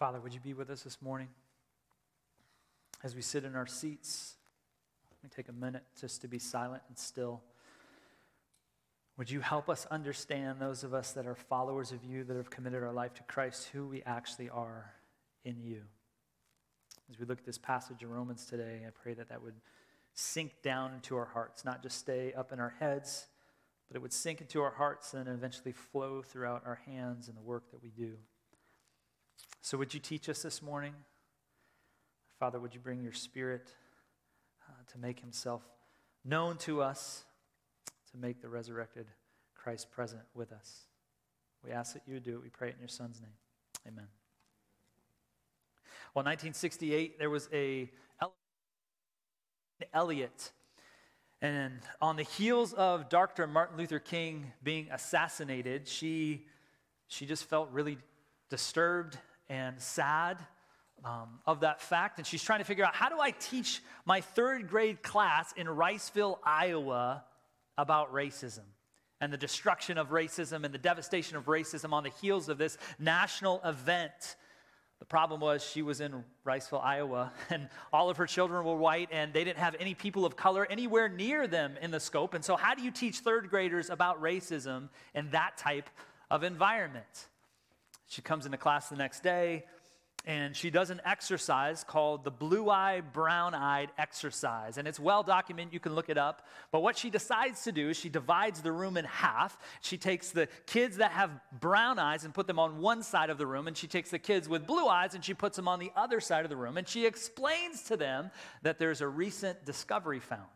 Father, would you be with us this morning? As we sit in our seats, let me take a minute just to be silent and still. Would you help us understand, those of us that are followers of you, that have committed our life to Christ, who we actually are in you? As we look at this passage of Romans today, I pray that that would sink down into our hearts, not just stay up in our heads, but it would sink into our hearts and eventually flow throughout our hands and the work that we do. So, would you teach us this morning? Father, would you bring your spirit uh, to make himself known to us, to make the resurrected Christ present with us? We ask that you would do it. We pray it in your son's name. Amen. Well, 1968, there was a Elliott. And on the heels of Dr. Martin Luther King being assassinated, she, she just felt really disturbed and sad um, of that fact. And she's trying to figure out how do I teach my third grade class in Riceville, Iowa, about racism and the destruction of racism and the devastation of racism on the heels of this national event. The problem was she was in Riceville, Iowa, and all of her children were white, and they didn't have any people of color anywhere near them in the scope. And so, how do you teach third graders about racism in that type of environment? She comes into class the next day and she does an exercise called the blue eye, brown eyed exercise. And it's well documented, you can look it up. But what she decides to do is she divides the room in half. She takes the kids that have brown eyes and put them on one side of the room, and she takes the kids with blue eyes and she puts them on the other side of the room. And she explains to them that there's a recent discovery found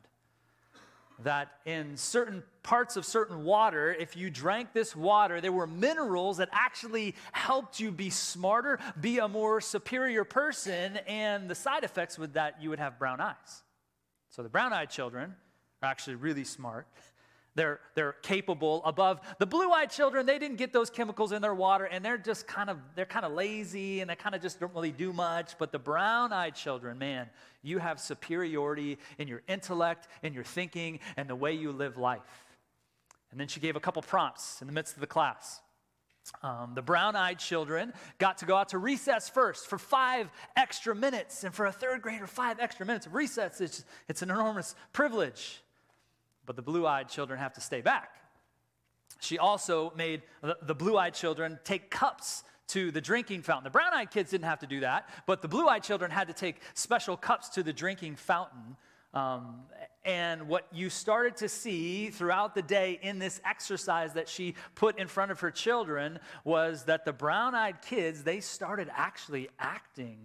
that in certain parts of certain water, if you drank this water, there were minerals that actually helped you be smarter, be a more superior person, and the side effects with that, you would have brown eyes. So the brown eyed children are actually really smart. They're, they're capable. Above the blue-eyed children they didn't get those chemicals in their water and they're just kind of they're kind of lazy and they kind of just don't really do much. But the brown-eyed children man you have superiority in your intellect in your thinking and the way you live life. And then she gave a couple prompts in the midst of the class. Um, the brown eyed children got to go out to recess first for five extra minutes. And for a third grader, five extra minutes of recess, it's, it's an enormous privilege but the blue eyed children have to stay back. She also made the blue eyed children take cups to the drinking fountain. The brown eyed kids didn't have to do that, but the blue eyed children had to take special cups to the drinking fountain. Um, and what you started to see throughout the day in this exercise that she put in front of her children was that the brown eyed kids, they started actually acting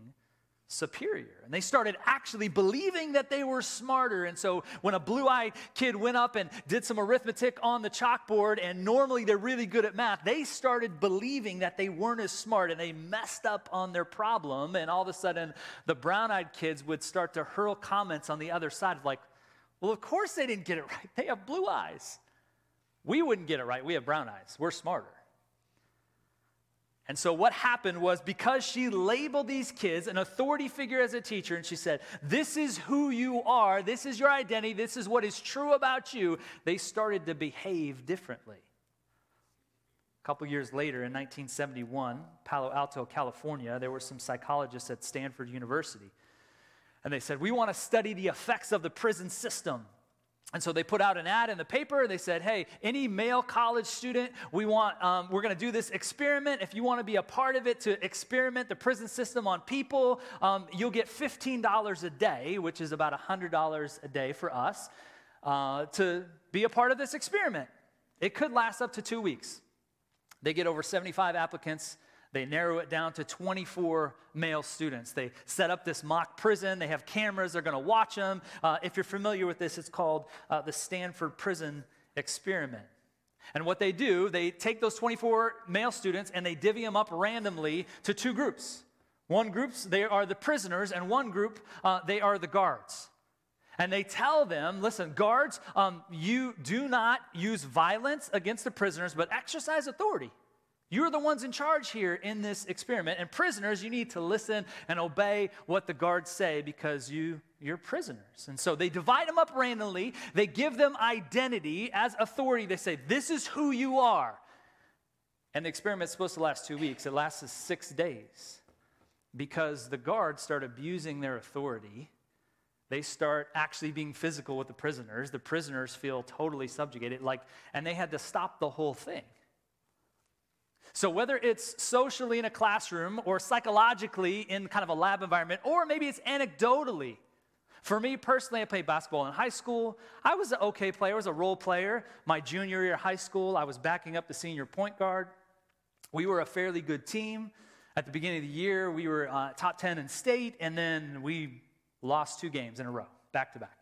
superior. And they started actually believing that they were smarter. And so when a blue eyed kid went up and did some arithmetic on the chalkboard, and normally they're really good at math, they started believing that they weren't as smart and they messed up on their problem. And all of a sudden, the brown eyed kids would start to hurl comments on the other side like, well, of course they didn't get it right. They have blue eyes. We wouldn't get it right. We have brown eyes. We're smarter. And so, what happened was because she labeled these kids an authority figure as a teacher, and she said, This is who you are, this is your identity, this is what is true about you, they started to behave differently. A couple years later, in 1971, Palo Alto, California, there were some psychologists at Stanford University. And they said, We want to study the effects of the prison system and so they put out an ad in the paper. They said, "Hey, any male college student, we want, um, we're going to do this experiment. If you want to be a part of it to experiment the prison system on people, um, you'll get fifteen dollars a day, which is about hundred dollars a day for us, uh, to be a part of this experiment. It could last up to two weeks. They get over seventy-five applicants. They narrow it down to 24 male students. They set up this mock prison. They have cameras. They're going to watch them. Uh, if you're familiar with this, it's called uh, the Stanford Prison Experiment. And what they do, they take those 24 male students and they divvy them up randomly to two groups. One group, they are the prisoners, and one group, uh, they are the guards. And they tell them, listen, guards, um, you do not use violence against the prisoners, but exercise authority. You're the ones in charge here in this experiment. And prisoners, you need to listen and obey what the guards say because you, you're prisoners. And so they divide them up randomly. They give them identity as authority. They say, This is who you are. And the experiment's supposed to last two weeks, it lasts six days. because the guards start abusing their authority. They start actually being physical with the prisoners. The prisoners feel totally subjugated, like, and they had to stop the whole thing. So, whether it's socially in a classroom or psychologically in kind of a lab environment, or maybe it's anecdotally. For me personally, I played basketball in high school. I was an okay player, I was a role player. My junior year of high school, I was backing up the senior point guard. We were a fairly good team. At the beginning of the year, we were uh, top 10 in state, and then we lost two games in a row, back to back.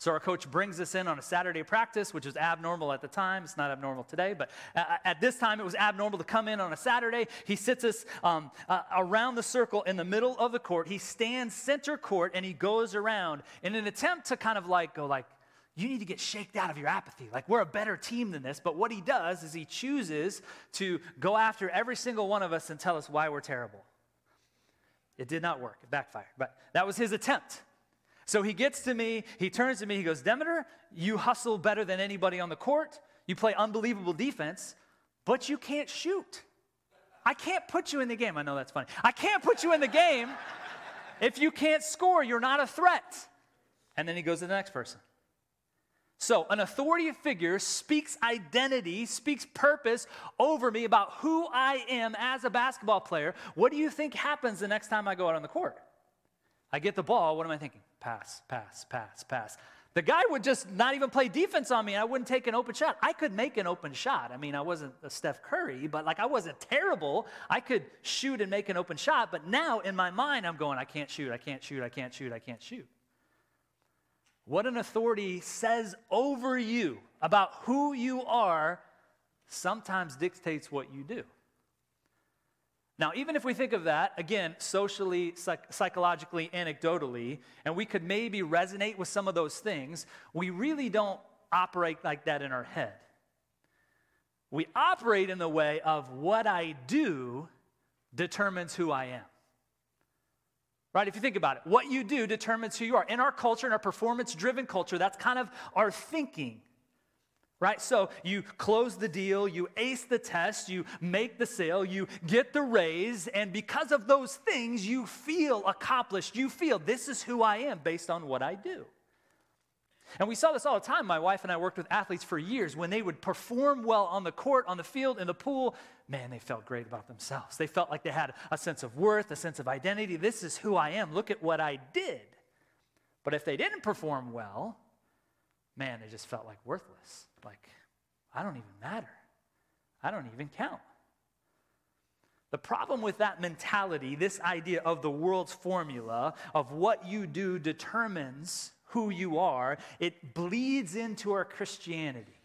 So our coach brings us in on a Saturday practice, which was abnormal at the time. It's not abnormal today, but at this time it was abnormal to come in on a Saturday. He sits us um, uh, around the circle in the middle of the court. He stands center court and he goes around in an attempt to kind of like go like, you need to get shaked out of your apathy. Like, we're a better team than this. But what he does is he chooses to go after every single one of us and tell us why we're terrible. It did not work, it backfired. But that was his attempt. So he gets to me, he turns to me, he goes, Demeter, you hustle better than anybody on the court. You play unbelievable defense, but you can't shoot. I can't put you in the game. I know that's funny. I can't put you in the game if you can't score. You're not a threat. And then he goes to the next person. So, an authority figure speaks identity, speaks purpose over me about who I am as a basketball player. What do you think happens the next time I go out on the court? I get the ball. What am I thinking? Pass, pass, pass, pass. The guy would just not even play defense on me and I wouldn't take an open shot. I could make an open shot. I mean, I wasn't a Steph Curry, but like I wasn't terrible. I could shoot and make an open shot, but now in my mind I'm going, I can't shoot, I can't shoot, I can't shoot, I can't shoot. What an authority says over you about who you are sometimes dictates what you do. Now, even if we think of that, again, socially, psych- psychologically, anecdotally, and we could maybe resonate with some of those things, we really don't operate like that in our head. We operate in the way of what I do determines who I am. Right? If you think about it, what you do determines who you are. In our culture, in our performance driven culture, that's kind of our thinking right? So you close the deal, you ace the test, you make the sale, you get the raise, and because of those things, you feel accomplished. You feel this is who I am based on what I do. And we saw this all the time. My wife and I worked with athletes for years. When they would perform well on the court, on the field, in the pool, man, they felt great about themselves. They felt like they had a sense of worth, a sense of identity. This is who I am. Look at what I did. But if they didn't perform well, man, they just felt like worthless. Like, I don't even matter. I don't even count. The problem with that mentality, this idea of the world's formula of what you do determines who you are, it bleeds into our Christianity.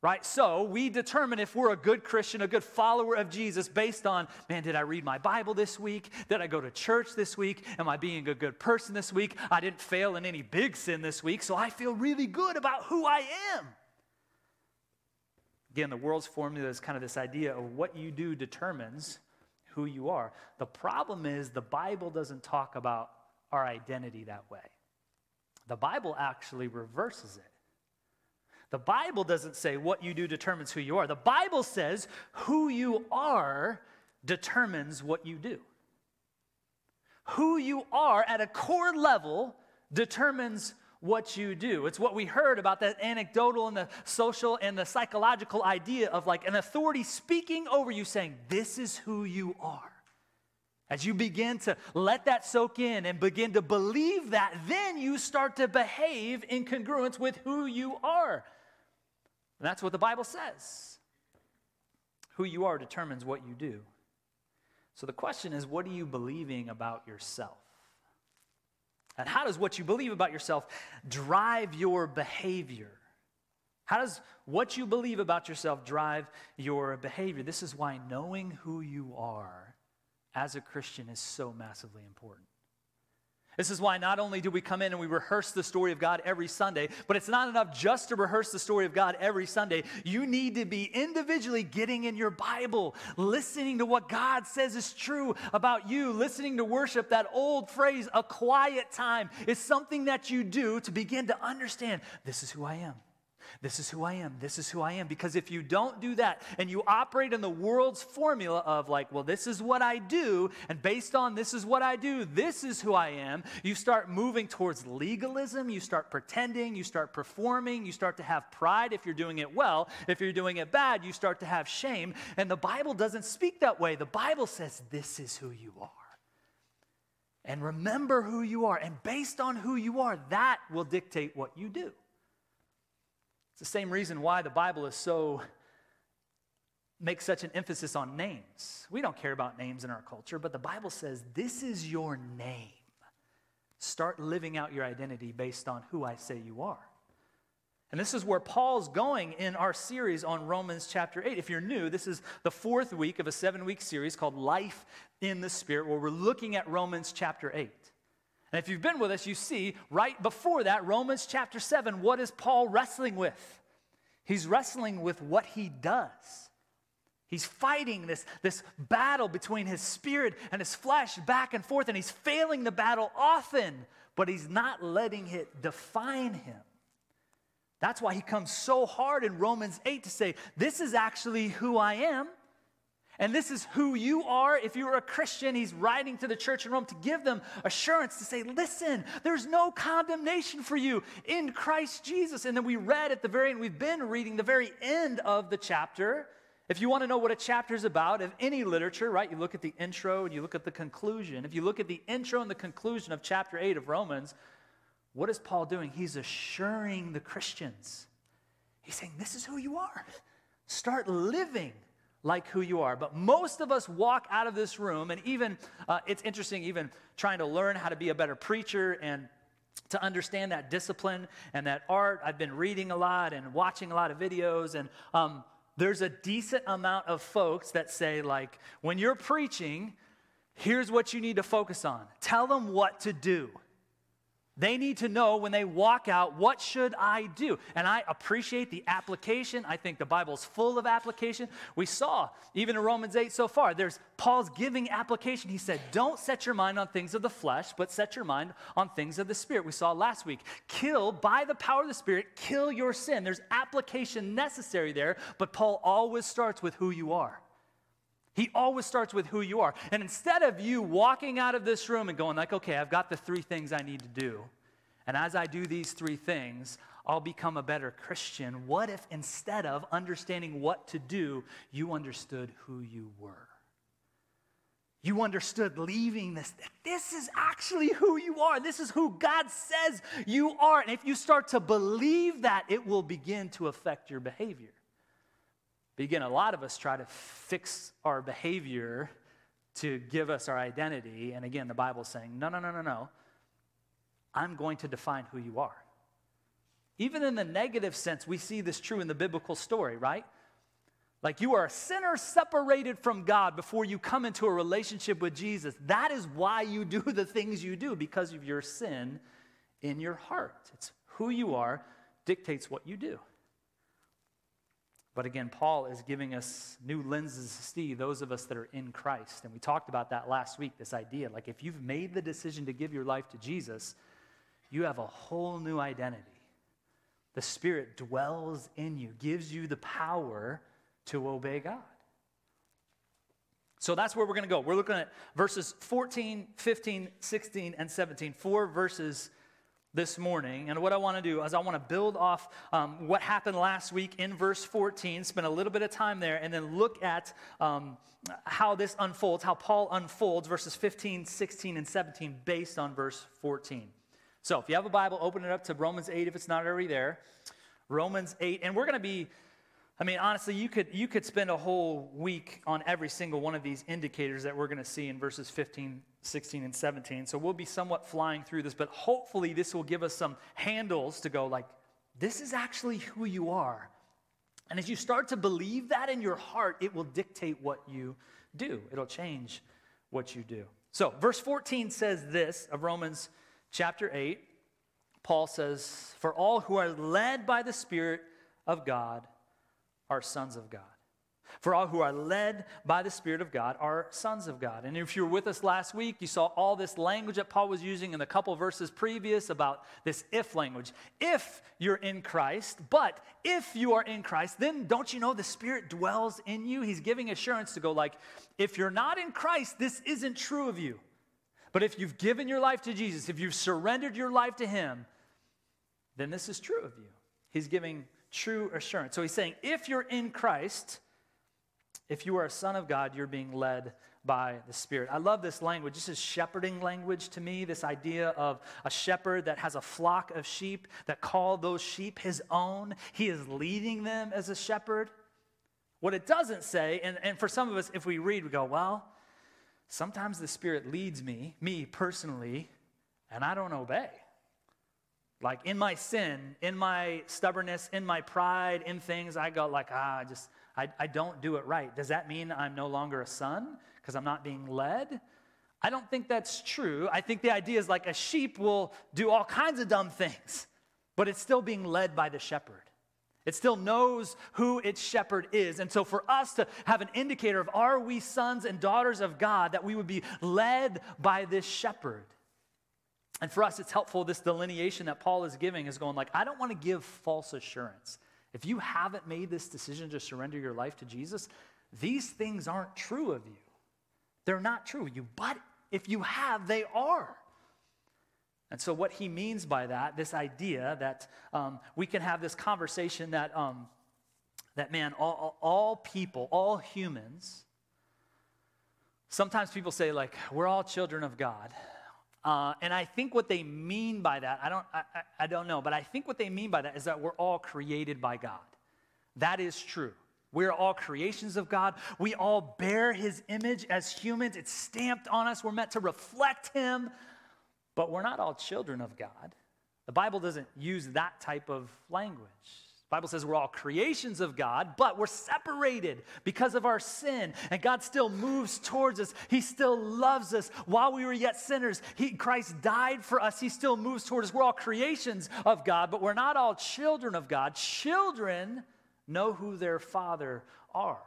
Right? So we determine if we're a good Christian, a good follower of Jesus based on, man, did I read my Bible this week? Did I go to church this week? Am I being a good person this week? I didn't fail in any big sin this week, so I feel really good about who I am. Again, the world's formula is kind of this idea of what you do determines who you are. The problem is the Bible doesn't talk about our identity that way. The Bible actually reverses it. The Bible doesn't say what you do determines who you are. The Bible says who you are determines what you do. Who you are at a core level determines what you do. It's what we heard about that anecdotal and the social and the psychological idea of like an authority speaking over you saying, This is who you are. As you begin to let that soak in and begin to believe that, then you start to behave in congruence with who you are. And that's what the Bible says. Who you are determines what you do. So the question is what are you believing about yourself? And how does what you believe about yourself drive your behavior? How does what you believe about yourself drive your behavior? This is why knowing who you are as a Christian is so massively important. This is why not only do we come in and we rehearse the story of God every Sunday, but it's not enough just to rehearse the story of God every Sunday. You need to be individually getting in your Bible, listening to what God says is true about you, listening to worship. That old phrase, a quiet time, is something that you do to begin to understand this is who I am. This is who I am. This is who I am. Because if you don't do that and you operate in the world's formula of, like, well, this is what I do, and based on this is what I do, this is who I am, you start moving towards legalism. You start pretending. You start performing. You start to have pride if you're doing it well. If you're doing it bad, you start to have shame. And the Bible doesn't speak that way. The Bible says, this is who you are. And remember who you are. And based on who you are, that will dictate what you do. It's the same reason why the Bible is so makes such an emphasis on names. We don't care about names in our culture, but the Bible says this is your name. Start living out your identity based on who I say you are. And this is where Paul's going in our series on Romans chapter 8. If you're new, this is the fourth week of a seven week series called Life in the Spirit, where we're looking at Romans chapter 8. And if you've been with us, you see right before that, Romans chapter 7, what is Paul wrestling with? He's wrestling with what he does. He's fighting this, this battle between his spirit and his flesh back and forth, and he's failing the battle often, but he's not letting it define him. That's why he comes so hard in Romans 8 to say, This is actually who I am. And this is who you are. If you're a Christian, he's writing to the church in Rome to give them assurance to say, listen, there's no condemnation for you in Christ Jesus. And then we read at the very end, we've been reading the very end of the chapter. If you want to know what a chapter is about, of any literature, right, you look at the intro and you look at the conclusion. If you look at the intro and the conclusion of chapter 8 of Romans, what is Paul doing? He's assuring the Christians. He's saying, This is who you are. Start living like who you are. But most of us walk out of this room, and even uh, it's interesting, even trying to learn how to be a better preacher and to understand that discipline and that art. I've been reading a lot and watching a lot of videos, and um, there's a decent amount of folks that say, like, when you're preaching, here's what you need to focus on. Tell them what to do. They need to know when they walk out, what should I do? And I appreciate the application. I think the Bible's full of application. We saw, even in Romans 8 so far, there's Paul's giving application. He said, Don't set your mind on things of the flesh, but set your mind on things of the Spirit. We saw last week, kill by the power of the Spirit, kill your sin. There's application necessary there, but Paul always starts with who you are. He always starts with who you are. And instead of you walking out of this room and going like, okay, I've got the three things I need to do. And as I do these three things, I'll become a better Christian. What if instead of understanding what to do, you understood who you were? You understood leaving this. This is actually who you are. This is who God says you are. And if you start to believe that, it will begin to affect your behavior. But again, a lot of us try to fix our behavior to give us our identity. And again, the Bible's saying, no, no, no, no, no. I'm going to define who you are. Even in the negative sense, we see this true in the biblical story, right? Like you are a sinner separated from God before you come into a relationship with Jesus. That is why you do the things you do, because of your sin in your heart. It's who you are dictates what you do. But again, Paul is giving us new lenses to see those of us that are in Christ. And we talked about that last week this idea like if you've made the decision to give your life to Jesus, you have a whole new identity. The Spirit dwells in you, gives you the power to obey God. So that's where we're going to go. We're looking at verses 14, 15, 16, and 17. Four verses this morning. And what I want to do is I want to build off um, what happened last week in verse 14, spend a little bit of time there, and then look at um, how this unfolds, how Paul unfolds verses 15, 16, and 17 based on verse 14. So if you have a Bible, open it up to Romans 8 if it's not already there. Romans 8, and we're going to be I mean, honestly, you could, you could spend a whole week on every single one of these indicators that we're going to see in verses 15, 16, and 17. So we'll be somewhat flying through this, but hopefully this will give us some handles to go like, this is actually who you are. And as you start to believe that in your heart, it will dictate what you do. It'll change what you do. So, verse 14 says this of Romans chapter 8. Paul says, For all who are led by the Spirit of God, are sons of God. For all who are led by the Spirit of God are sons of God. And if you were with us last week, you saw all this language that Paul was using in the couple verses previous about this if language. If you're in Christ, but if you are in Christ, then don't you know the Spirit dwells in you? He's giving assurance to go like, if you're not in Christ, this isn't true of you. But if you've given your life to Jesus, if you've surrendered your life to Him, then this is true of you. He's giving true assurance. So he's saying, if you're in Christ, if you are a son of God, you're being led by the Spirit. I love this language. This is shepherding language to me, this idea of a shepherd that has a flock of sheep that call those sheep his own. He is leading them as a shepherd. What it doesn't say, and, and for some of us, if we read, we go, well, sometimes the Spirit leads me, me personally, and I don't obey. Like in my sin, in my stubbornness, in my pride, in things, I go like, ah, I just, I, I don't do it right. Does that mean I'm no longer a son because I'm not being led? I don't think that's true. I think the idea is like a sheep will do all kinds of dumb things, but it's still being led by the shepherd. It still knows who its shepherd is. And so, for us to have an indicator of are we sons and daughters of God, that we would be led by this shepherd. And for us, it's helpful, this delineation that Paul is giving is going like, I don't want to give false assurance. If you haven't made this decision to surrender your life to Jesus, these things aren't true of you. They're not true of you. But if you have, they are. And so, what he means by that, this idea that um, we can have this conversation that, um, that man, all, all people, all humans, sometimes people say, like, we're all children of God. Uh, and I think what they mean by that, I don't, I, I don't know, but I think what they mean by that is that we're all created by God. That is true. We're all creations of God. We all bear his image as humans. It's stamped on us. We're meant to reflect him, but we're not all children of God. The Bible doesn't use that type of language. Bible says we're all creations of God, but we're separated because of our sin. And God still moves towards us. He still loves us. While we were yet sinners, he, Christ died for us. He still moves towards us. We're all creations of God, but we're not all children of God. Children know who their father are.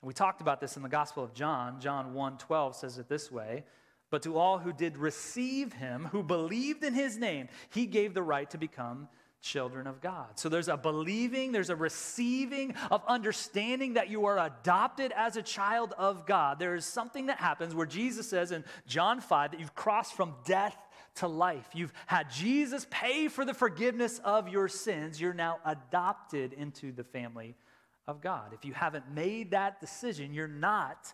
And we talked about this in the Gospel of John. John 1 12 says it this way. But to all who did receive him, who believed in his name, he gave the right to become children of God. So there's a believing, there's a receiving of understanding that you are adopted as a child of God. There is something that happens where Jesus says in John 5 that you've crossed from death to life. You've had Jesus pay for the forgiveness of your sins. You're now adopted into the family of God. If you haven't made that decision, you're not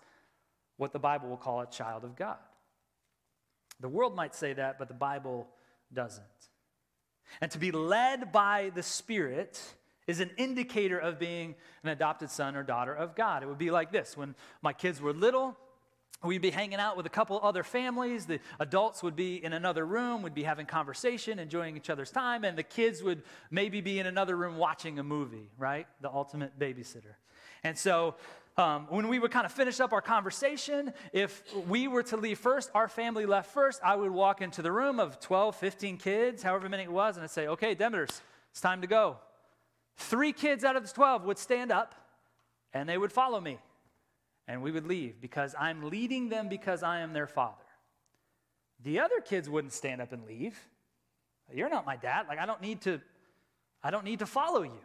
what the Bible will call a child of God. The world might say that, but the Bible doesn't. And to be led by the Spirit is an indicator of being an adopted son or daughter of God. It would be like this when my kids were little, we'd be hanging out with a couple other families. The adults would be in another room, would be having conversation, enjoying each other's time, and the kids would maybe be in another room watching a movie, right? The ultimate babysitter. And so um, when we would kind of finish up our conversation, if we were to leave first, our family left first, I would walk into the room of 12, 15 kids, however many it was, and I'd say, okay, Demeters, it's time to go. Three kids out of the 12 would stand up and they would follow me. And we would leave because I'm leading them because I am their father. The other kids wouldn't stand up and leave. You're not my dad. Like, I don't need to, I don't need to follow you.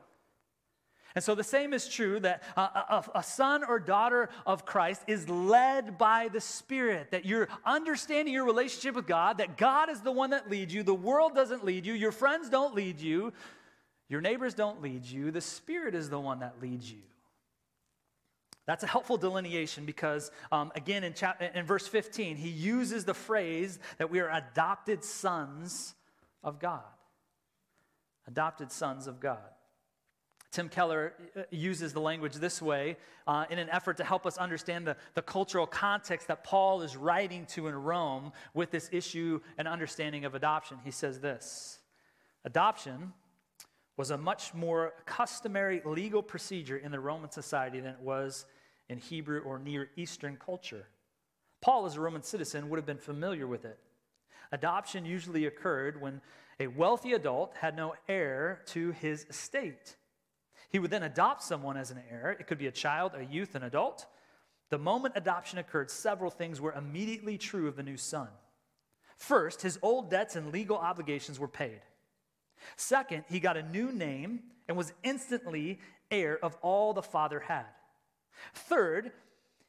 And so the same is true that a, a, son or daughter of Christ is led by the Spirit, that you're understanding your relationship with God, that God is the one that leads you. The world doesn't lead you, your friends don't lead you, your neighbors don't lead you. The Spirit is the one that leads you. That's a helpful delineation because, um, again, in, chap- in verse 15, he uses the phrase that we are adopted sons of God. Adopted sons of God. Tim Keller uh, uses the language this way uh, in an effort to help us understand the, the cultural context that Paul is writing to in Rome with this issue and understanding of adoption. He says this Adoption was a much more customary legal procedure in the Roman society than it was in Hebrew or Near Eastern culture. Paul, as a Roman citizen, would have been familiar with it. Adoption usually occurred when a wealthy adult had no heir to his estate. He would then adopt someone as an heir. It could be a child, a youth, an adult. The moment adoption occurred, several things were immediately true of the new son. First, his old debts and legal obligations were paid. Second, he got a new name and was instantly heir of all the father had. Third,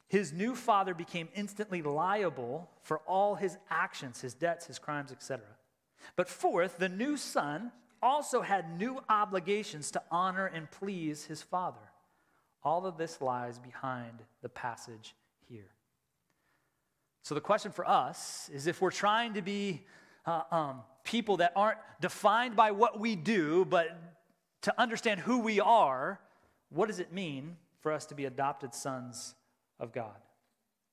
his new father became instantly liable for all his actions, his debts, his crimes, etc. But fourth, the new son also had new obligations to honor and please his father. All of this lies behind the passage here. So, the question for us is if we're trying to be uh, um, people that aren't defined by what we do, but to understand who we are, what does it mean for us to be adopted sons of God?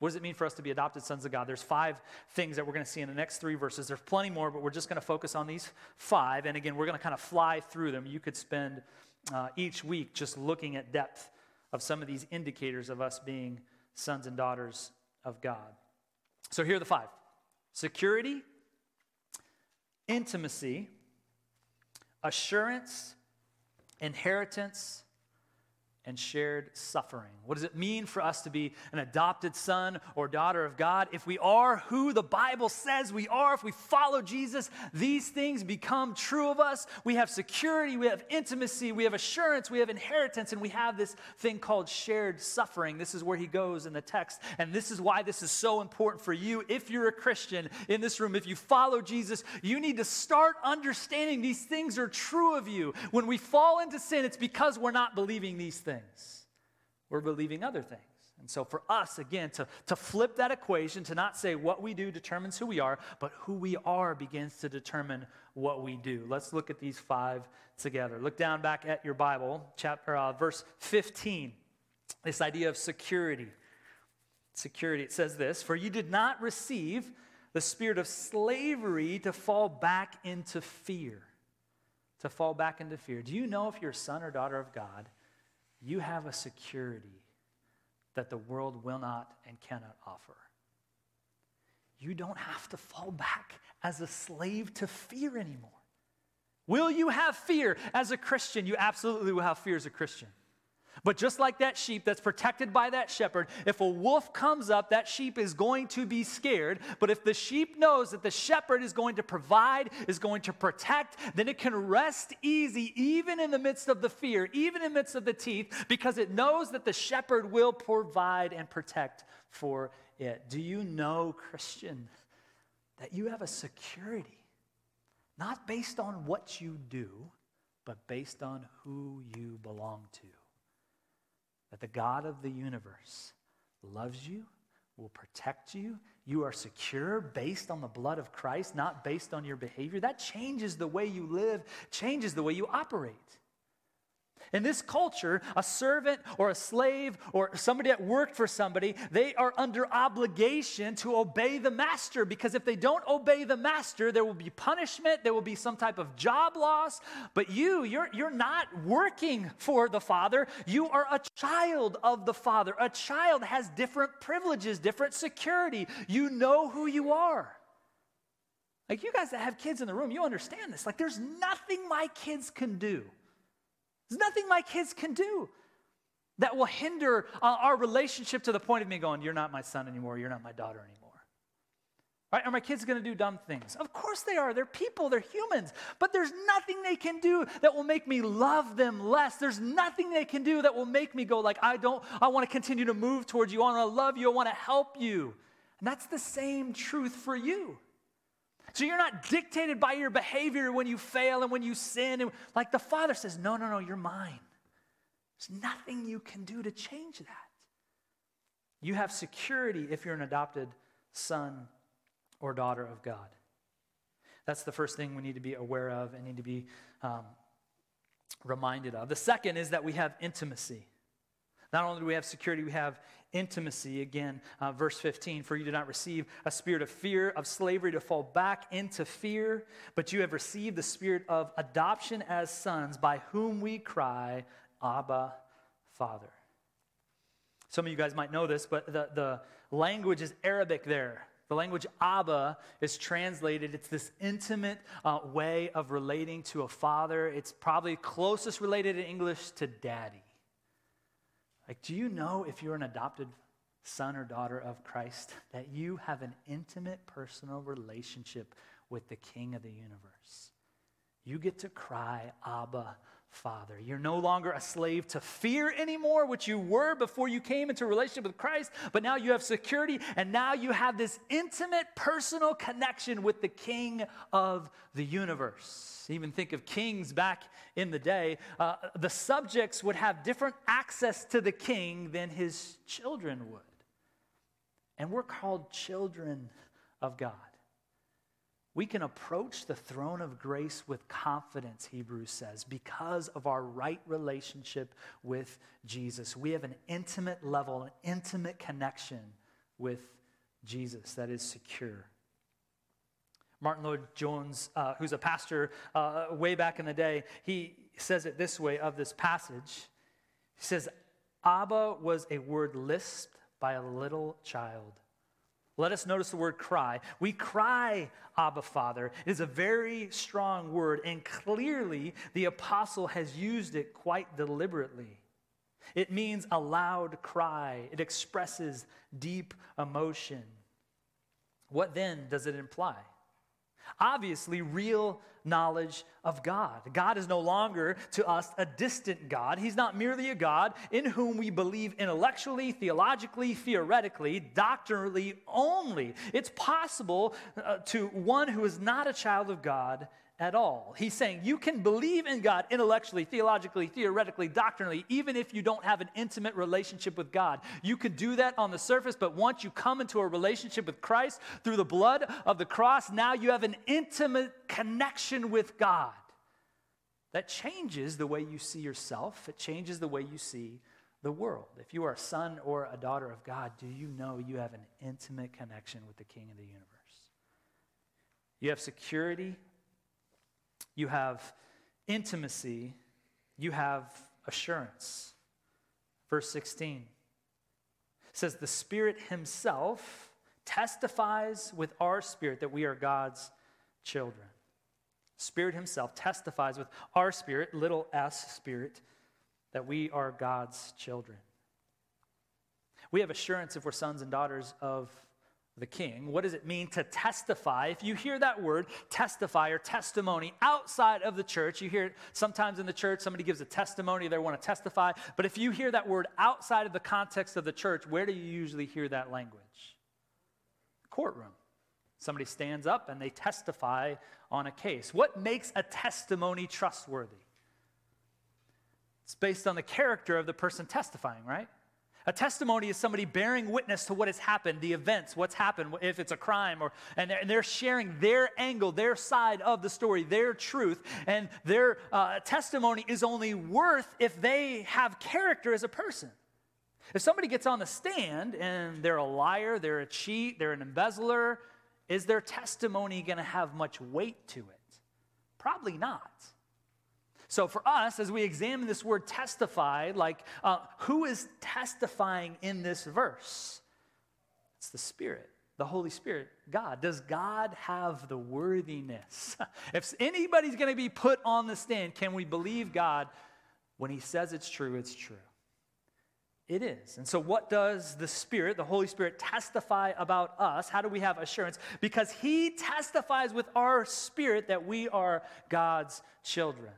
What does it mean for us to be adopted sons of God? There's five things that we're going to see in the next three verses. There's plenty more, but we're just going to focus on these five. And again, we're going to kind of fly through them. You could spend uh, each week just looking at depth of some of these indicators of us being sons and daughters of God. So here are the five security, intimacy, assurance, inheritance, and shared suffering. What does it mean for us to be an adopted son or daughter of God? If we are who the Bible says we are, if we follow Jesus, these things become true of us. We have security, we have intimacy, we have assurance, we have inheritance, and we have this thing called shared suffering. This is where he goes in the text. And this is why this is so important for you. If you're a Christian in this room, if you follow Jesus, you need to start understanding these things are true of you. When we fall into sin, it's because we're not believing these things things, we're believing other things. And so, for us, again, to, to flip that equation, to not say what we do determines who we are, but who we are begins to determine what we do. Let's look at these five together. Look down back at your Bible, chapter, uh, verse 15. This idea of security. Security, it says this For you did not receive the spirit of slavery to fall back into fear. To fall back into fear. Do you know if you're a son or daughter of God? You have a security that the world will not and cannot offer. You don't have to fall back as a slave to fear anymore. Will you have fear as a Christian? You absolutely will have fear as a Christian. But just like that sheep that's protected by that shepherd, if a wolf comes up, that sheep is going to be scared. But if the sheep knows that the shepherd is going to provide, is going to protect, then it can rest easy, even in the midst of the fear, even in the midst of the teeth, because it knows that the shepherd will provide and protect for it. Do you know, Christian, that you have a security, not based on what you do, but based on who you belong to? That the God of the universe loves you, will protect you. You are secure based on the blood of Christ, not based on your behavior. That changes the way you live, changes the way you operate. In this culture, a servant or a slave or somebody that worked for somebody, they are under obligation to obey the master because if they don't obey the master, there will be punishment, there will be some type of job loss. But you, you're, you're not working for the father. You are a child of the father. A child has different privileges, different security. You know who you are. Like you guys that have kids in the room, you understand this. Like there's nothing my kids can do there's nothing my kids can do that will hinder uh, our relationship to the point of me going, You're not my son anymore. You're not my daughter anymore. Right? Are my kids going to do dumb things? Of course they are. They're people, they're humans. But there's nothing they can do that will make me love them less. There's nothing they can do that will make me go like, I don't, I want to continue to move towards you. I want to love you. I want to help you. And that's the same truth for you. So you're not dictated by your behavior when you fail and when you sin. And like the Father says, no, no, no, you're mine. There's nothing you can do to change that. You have security if you're an adopted son or daughter of God. That's the first thing we need to be aware of and need to be um, reminded of. The second is that we have intimacy. Not only do we have security, we have intimacy. Again, uh, verse 15 For you did not receive a spirit of fear, of slavery to fall back into fear, but you have received the spirit of adoption as sons, by whom we cry, Abba, Father. Some of you guys might know this, but the, the language is Aramaic there. The language Abba is translated, it's this intimate uh, way of relating to a father. It's probably closest related in English to daddy. Like, do you know if you're an adopted son or daughter of Christ that you have an intimate personal relationship with the King of the universe? You get to cry, Abba, Father. You're no longer a slave to fear anymore, which you were before you came into relationship with Christ, but now you have security, and now you have this intimate personal connection with the King of the universe. Even think of kings back in the day. Uh, the subjects would have different access to the king than his children would. And we're called children of God. We can approach the throne of grace with confidence, Hebrews says, because of our right relationship with Jesus. We have an intimate level, an intimate connection with Jesus that is secure. Martyn Lloyd-Jones, uh, who's a pastor uh, way back in the day, he says it this way of this passage. He says, Abba was a word lisped by a little child. Let us notice the word cry. We cry, Abba Father. It is a very strong word, and clearly the apostle has used it quite deliberately. It means a loud cry, it expresses deep emotion. What then does it imply? Obviously, real knowledge of God. God is no longer to us a distant God. He's not merely a God in whom we believe intellectually, theologically, theoretically, doctrinally only. It's possible uh, to one who is not a child of God at all. He's saying you can believe in God intellectually, theologically, theoretically, doctrinally, even if you don't have an intimate relationship with God. You can do that on the surface, but once you come into a relationship with Christ through the blood of the cross, now you have an intimate connection with God. That changes the way you see yourself, it changes the way you see the world. If you are a son or a daughter of God, do you know you have an intimate connection with the King of the universe? You have security you have intimacy, you have assurance. Verse 16 says, The Spirit Himself testifies with our spirit that we are God's children. Spirit Himself testifies with our spirit, little s spirit, that we are God's children. We have assurance if we're sons and daughters of the king. What does it mean to testify? If you hear that word, testify or testimony outside of the church, you hear it sometimes in the church, somebody gives a testimony, they want to testify. But if you hear that word outside of the context of the church, where do you usually hear that language? Courtroom. Somebody stands up and they testify on a case. What makes a testimony trustworthy? It's based on the character of the person testifying, right? A testimony is somebody bearing witness to what has happened, the events, what's happened, if it's a crime, or and they're, sharing their angle, their side of the story, their truth, and their uh, testimony is only worth if they have character as a person. If somebody gets on the stand and they're a liar, they're a cheat, they're an embezzler, is their testimony going to have much weight to it? Probably not. So, for us, as we examine this word testify, like uh, who is testifying in this verse? It's the Spirit, the Holy Spirit, God. Does God have the worthiness? if anybody's going to be put on the stand, can we believe God when He says it's true, it's true? It is. And so, what does the Spirit, the Holy Spirit, testify about us? How do we have assurance? Because He testifies with our spirit that we are God's children.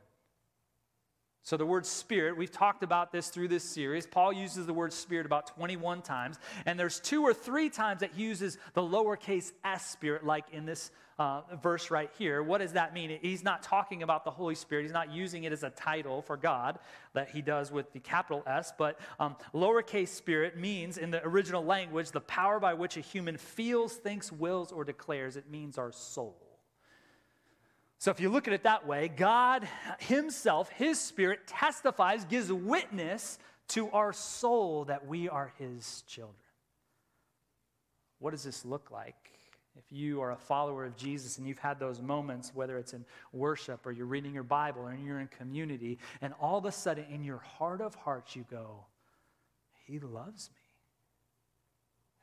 So, the word spirit, we've talked about this through this series. Paul uses the word spirit about 21 times, and there's two or three times that he uses the lowercase s spirit, like in this uh, verse right here. What does that mean? He's not talking about the Holy Spirit, he's not using it as a title for God that he does with the capital S, but um, lowercase spirit means, in the original language, the power by which a human feels, thinks, wills, or declares. It means our soul. So, if you look at it that way, God Himself, His Spirit, testifies, gives witness to our soul that we are His children. What does this look like? If you are a follower of Jesus and you've had those moments, whether it's in worship or you're reading your Bible or you're in community, and all of a sudden in your heart of hearts you go, He loves me.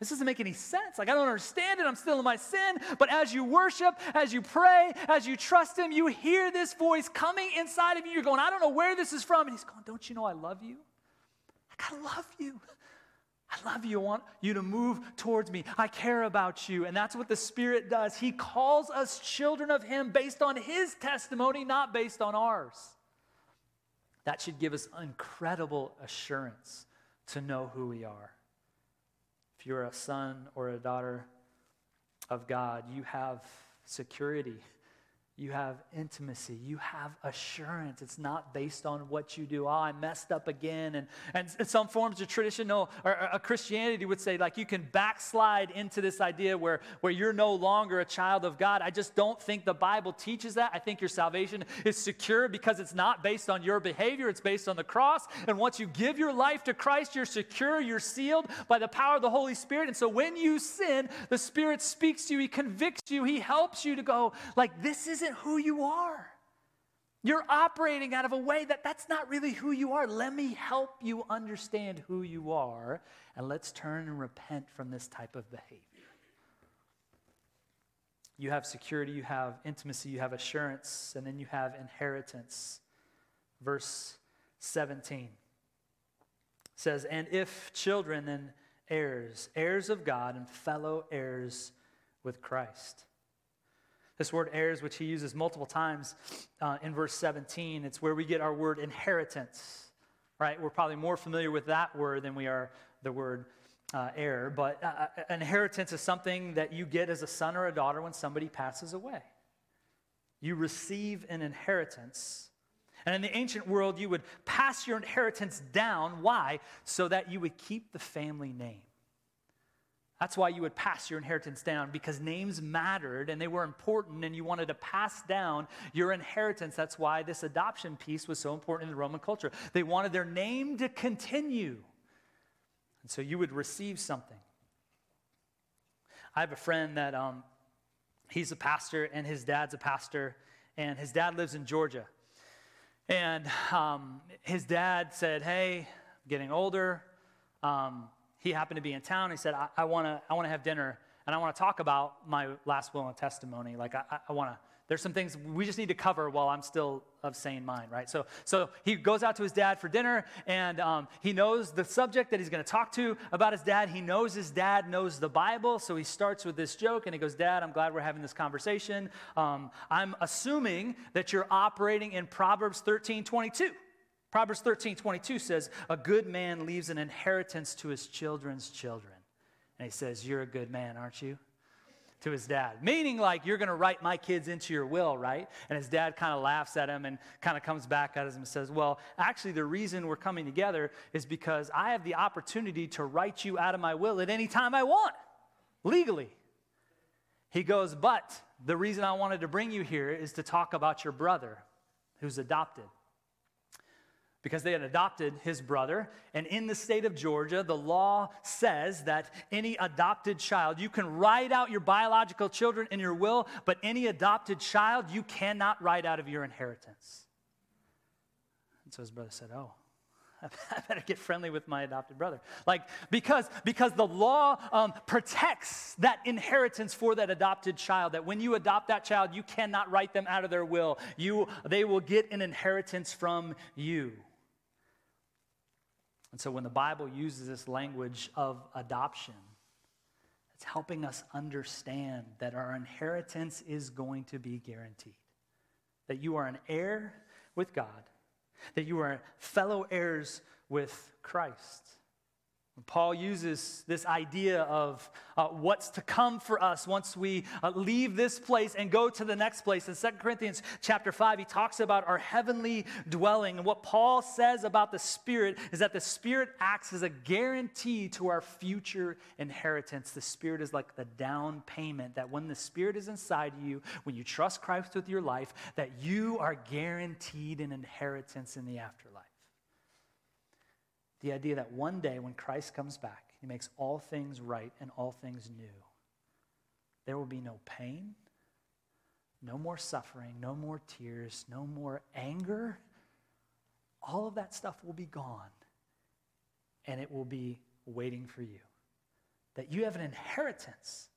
This doesn't make any sense. Like, I don't understand it. I'm still in my sin. But as you worship, as you pray, as you trust Him, you hear this voice coming inside of you. You're going, I don't know where this is from. And He's going, Don't you know I love you? I love you. I love you. I want you to move towards me. I care about you. And that's what the Spirit does. He calls us children of Him based on His testimony, not based on ours. That should give us incredible assurance to know who we are. If you're a son or a daughter of God, you have security you have intimacy. You have assurance. It's not based on what you do. Oh, I messed up again. And, and some forms of traditional or, or, Christianity would say, like, you can backslide into this idea where, where you're no longer a child of God. I just don't think the Bible teaches that. I think your salvation is secure because it's not based on your behavior, it's based on the cross. And once you give your life to Christ, you're secure, you're sealed by the power of the Holy Spirit. And so when you sin, the Spirit speaks to you, He convicts you, He helps you to go, like, this isn't isn't who you are. You're operating out of a way that that's not really who you are. Let me help you understand who you are, and let's turn and repent from this type of behavior. You have security, you have intimacy, you have assurance, and then you have inheritance. Verse 17 says, And if children, then heirs, heirs of God, and fellow heirs with Christ. This word heirs, which he uses multiple times uh, in verse 17, it's where we get our word inheritance, right? We're probably more familiar with that word than we are the word uh, heir. But uh, uh, inheritance is something that you get as a son or a daughter when somebody passes away. You receive an inheritance. And in the ancient world, you would pass your inheritance down. Why? So that you would keep the family name. That's why you would pass your inheritance down because names mattered and they were important and you wanted to pass down your inheritance. That's why this adoption piece was so important in the Roman culture. They wanted their name to continue. And so you would receive something. I have a friend that um, he's a pastor and his dad's a pastor, and his dad lives in Georgia. And um, his dad said, Hey, I'm getting older. Um, he happened to be in town. He said, I, I want to I wanna have dinner and I want to talk about my last will and testimony. Like, I, I want to, there's some things we just need to cover while I'm still of sane mind, right? So, so he goes out to his dad for dinner, and um, he knows the subject that he's going to talk to about his dad. He knows his dad knows the Bible, so he starts with this joke, and he goes, "Dad, I'm glad we're having this conversation. Um, I'm assuming that you're operating in Proverbs 13, 22." Proverbs 13, 22 says, A good man leaves an inheritance to his children's children. And he says, You're a good man, aren't you? To his dad. Meaning, like, you're going to write my kids into your will, right? And his dad kind of laughs at him and kind of comes back at him and says, Well, actually, the reason we're coming together is because I have the opportunity to write you out of my will at any time I want, legally. He goes, But the reason I wanted to bring you here is to talk about your brother who's adopted because they had adopted his brother. And in the state of Georgia, the law says that any adopted child, you can write out your biological children in your will, but any adopted child, you cannot write out of your inheritance. And so his brother said, Oh, I better get friendly with my adopted brother. Like, because, because the law um, protects that inheritance for that adopted child, that when you adopt that child, you cannot write them out of their will. You, they will get an inheritance from you. And so when the Bible uses this language of adoption, it's helping us understand that our inheritance is going to be guaranteed. That you are an heir with God, that you are fellow heirs with Christ. Paul uses this idea of uh, what's to come for us once we uh, leave this place and go to the next place. In 2 Corinthians chapter 5, he talks about our heavenly dwelling. And what Paul says about the Spirit is that the Spirit acts as a guarantee to our future inheritance. The Spirit is like the down payment that when the Spirit is inside you, when you trust Christ with your life, that you are guaranteed an inheritance in the afterlife. The idea that one day when Christ comes back, he makes all things right and all things new. There will be no pain, no more suffering, no more tears, no more anger. All of that stuff will be gone, and it will be waiting for you. that you have an inheritance.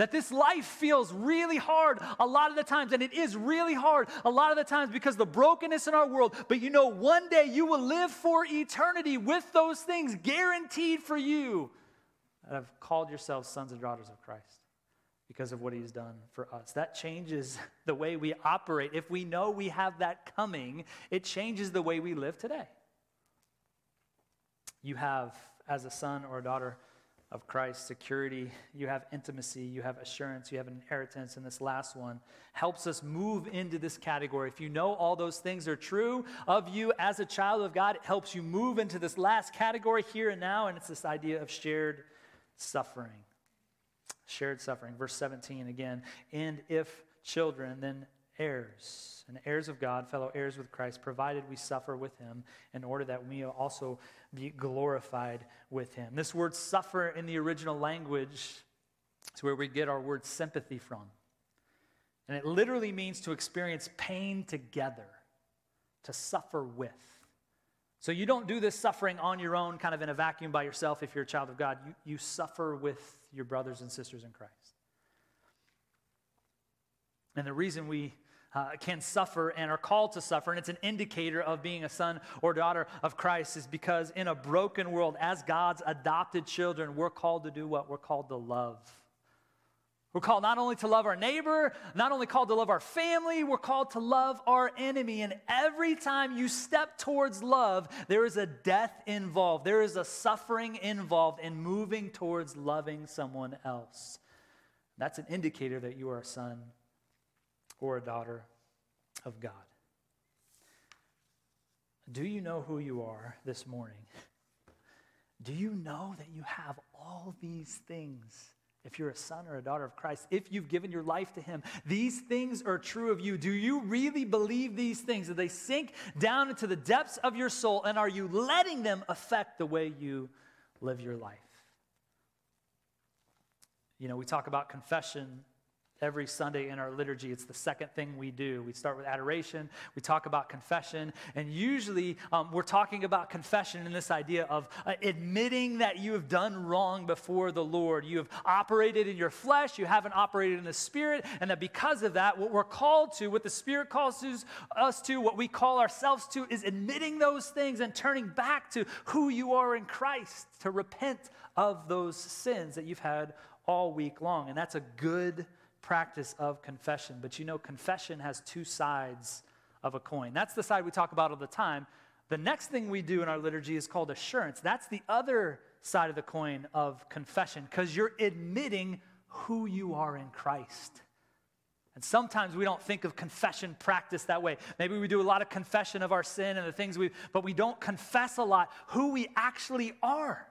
That this life feels really hard a lot of the times, and it is really hard a lot of the times because the brokenness in our world. But you know, one day you will live for eternity with those things guaranteed for you that have called yourselves sons and daughters of Christ because of what he's done for us. That changes the way we operate. If we know we have that coming, it changes the way we live today. You have, as a son or a daughter, of Christ, security, you have intimacy, you have assurance, you have an inheritance, and this last one helps us move into this category. If you know all those things are true of you as a child of God, it helps you move into this last category here and now, and it's this idea of shared suffering. Shared suffering. Verse 17 again, and if children, then heirs, and heirs of God, fellow heirs with Christ, provided we suffer with him in order that we also be glorified with him. This word suffer in the original language is where we get our word sympathy from. And it literally means to experience pain together, to suffer with. So you don't do this suffering on your own, kind of in a vacuum by yourself if you're a child of God. You, you suffer with your brothers and sisters in Christ. And the reason we uh, can suffer and are called to suffer, and it's an indicator of being a son or daughter of Christ, is because in a broken world, as God's adopted children, we're called to do what? We're called to love. We're called not only to love our neighbor, not only called to love our family, we're called to love our enemy. And every time you step towards love, there is a death involved, there is a suffering involved in moving towards loving someone else. That's an indicator that you are a son or a daughter of God. Do you know who you are this morning? Do you know that you have all these things? If you're a son or a daughter of Christ, if you've given your life to Him, these things are true of you. Do you really believe these things? Do they sink down into the depths of your soul? And are you letting them affect the way you live your life? You know, we talk about confession every Sunday in our liturgy. It's the second thing we do. We start with adoration, we talk about confession, and usually um, we're talking about confession in this idea of uh, admitting that you have done wrong before the Lord. You have operated in your flesh, you haven't operated in the Spirit, and that because of that, what we're called to, what the Spirit calls us to, what we call ourselves to, is admitting those things and turning back to who you are in Christ, to repent of those sins that you've had all week long. And that's a good practice of confession. But you know, confession has two sides of a coin. That's the side we talk about all the time. The next thing we do in our liturgy is called assurance. That's the other side of the coin of confession because you're admitting who you are in Christ. And sometimes we don't think of confession practice that way. Maybe we do a lot of confession of our sin and the things we, but we don't confess a lot who we actually are.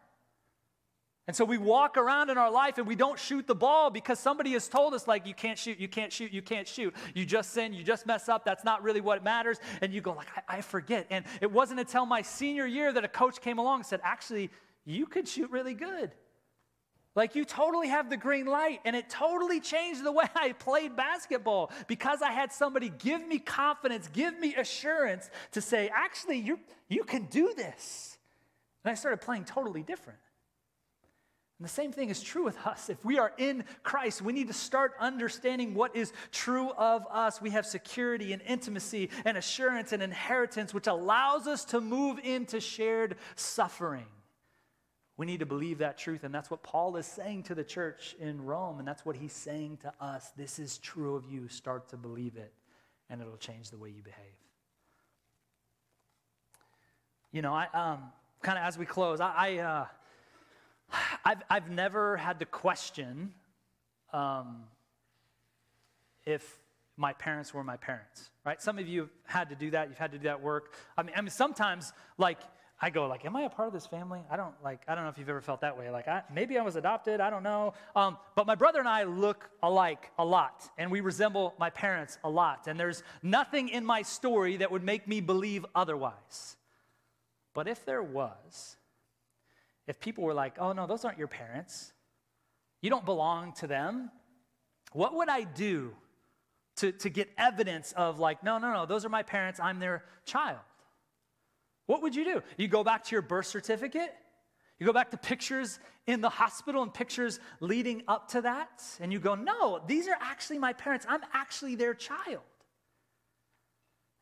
And so we walk around in our life and we don't shoot the ball because somebody has told us, like, you can't shoot, you can't shoot, you can't shoot. You just sin, you just mess up. That's not really what matters. And you go, like, I, I forget. And it wasn't until my senior year that a coach came along and said, actually, you could shoot really good. Like, you totally have the green light. And it totally changed the way I played basketball because I had somebody give me confidence, give me assurance to say, actually, you you can do this. And I started playing totally different. And the same thing is true with us. If we are in Christ, we need to start understanding what is true of us. We have security and intimacy and assurance and inheritance, which allows us to move into shared suffering. We need to believe that truth, and that's what Paul is saying to the church in Rome, and that's what he's saying to us. This is true of you. Start to believe it, and it'll change the way you behave. You know, I um, kind of as we close, I. I uh, I've, I've never had to question um, if my parents were my parents, right? Some of you have had to do that. You've had to do that work. I mean, I mean, sometimes, like, I go, like, am I a part of this family? I don't, like, I don't know if you've ever felt that way. Like, I, maybe I was adopted. I don't know. Um, but my brother and I look alike a lot, and we resemble my parents a lot. And there's nothing in my story that would make me believe otherwise. But if there was, if people were like, oh, no, those aren't your parents, you don't belong to them, what would I do to, to get evidence of, like, no, no, no, those are my parents, I'm their child? What would you do? You go back to your birth certificate? You go back to pictures in the hospital and pictures leading up to that, and you go, no, these are actually my parents. I'm actually their child.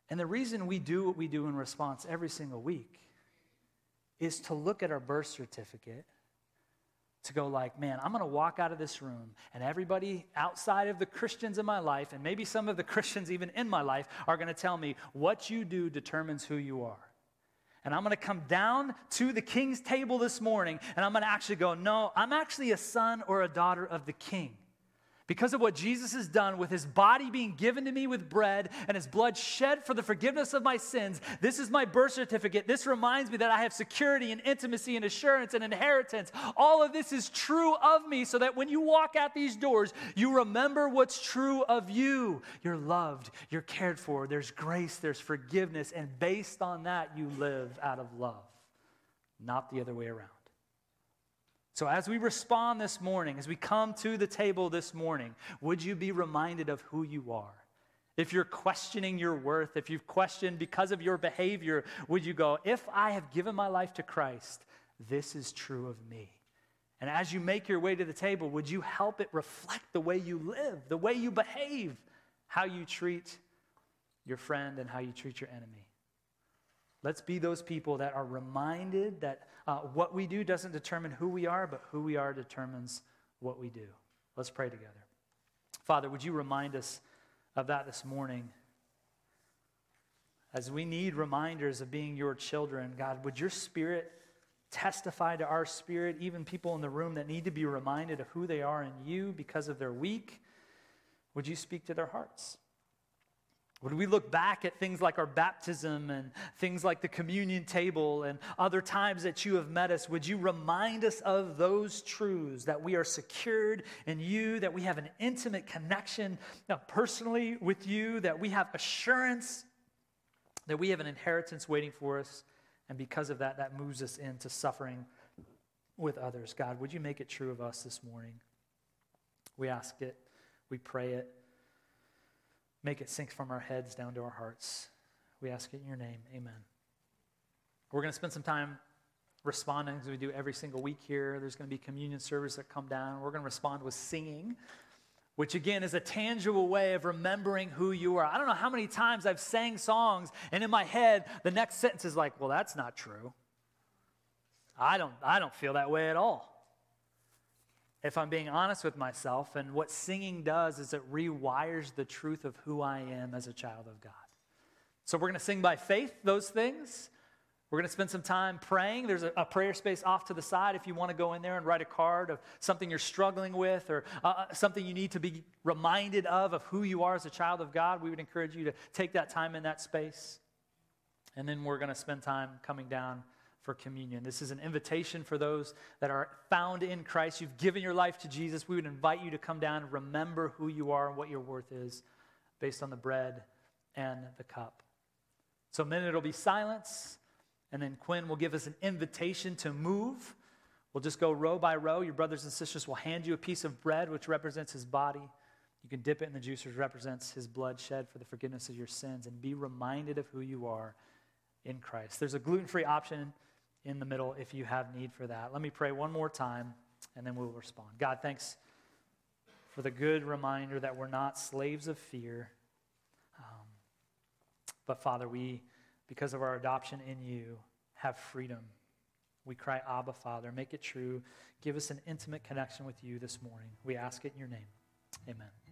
And the reason we do what we do in response every single week is to look at our birth certificate to go like man i'm going to walk out of this room and everybody outside of the christians in my life and maybe some of the christians even in my life are going to tell me what you do determines who you are and I'm going to come down to the king's table this morning and I'm going to actually go, no, I'm actually a son or a daughter of the king. Because of what Jesus has done with his body being given to me with bread and his blood shed for the forgiveness of my sins, this is my birth certificate. This reminds me that I have security and intimacy and assurance and inheritance. All of this is true of me so that when you walk out these doors, you remember what's true of you. You're loved, you're cared for, there's grace, there's forgiveness, and based on that, you live out of love, not the other way around. So, as we respond this morning, as we come to the table this morning, would you be reminded of who you are? If you're questioning your worth, if you've questioned because of your behavior, would you go, if I have given my life to Christ, this is true of me? And as you make your way to the table, would you help it reflect the way you live, the way you behave, how you treat your friend, and how you treat your enemy? Let's be those people that are reminded that uh, what we do doesn't determine who we are, but who we are determines what we do. Let's pray together. Father, would you remind us of that this morning? As we need reminders of being your children, God, would your spirit testify to our spirit, even people in the room that need to be reminded of who they are in you because of their weak? Would you speak to their hearts? When we look back at things like our baptism and things like the communion table and other times that you have met us, would you remind us of those truths that we are secured in you, that we have an intimate connection uh, personally with you, that we have assurance, that we have an inheritance waiting for us, and because of that, that moves us into suffering with others. God, would you make it true of us this morning? We ask it, we pray it. Make it sink from our heads down to our hearts. We ask it in your name. Amen. We're going to spend some time responding as we do every single week here. There's going to be communion service that come down. We're going to respond with singing, which again is a tangible way of remembering who you are. I don't know how many times I've sang songs and in my head the next sentence is like, "Well, that's not true." I don't I don't feel that way at all if I'm being honest with myself. And what singing does is it rewires the truth of who I am as a child of God. So we're going to sing by faith those things. We're going to spend some time praying. There's a, a, prayer space off to the side if you want to go in there and write a card of something you're struggling with or uh, uh, something you need to be reminded of, of who you are as a child of God. We would encourage you to take that time in that space. And then we're going to spend time coming down for communion. This is an invitation for those that are found in Christ. You've given your life to Jesus. We would invite you to come down and remember who you are and what your worth is based on the bread and the cup. So, minute it'll be silence, and then Quinn will give us an invitation to move. We'll just go row by row. Your brothers and sisters will hand you a piece of bread, which represents his body. You can dip it in the juice, which represents his blood shed for the forgiveness of your sins, and be reminded of who you are in Christ. There's a gluten free option in the middle if you have need for that. Let me pray one more time and then we'll respond. God, thanks for the good reminder that we're not slaves of fear. Um, but Father, we, because of our adoption in you, have freedom. We cry, Abba, Father, make it true. Give us an intimate connection with you this morning. We ask it in your name. Amen.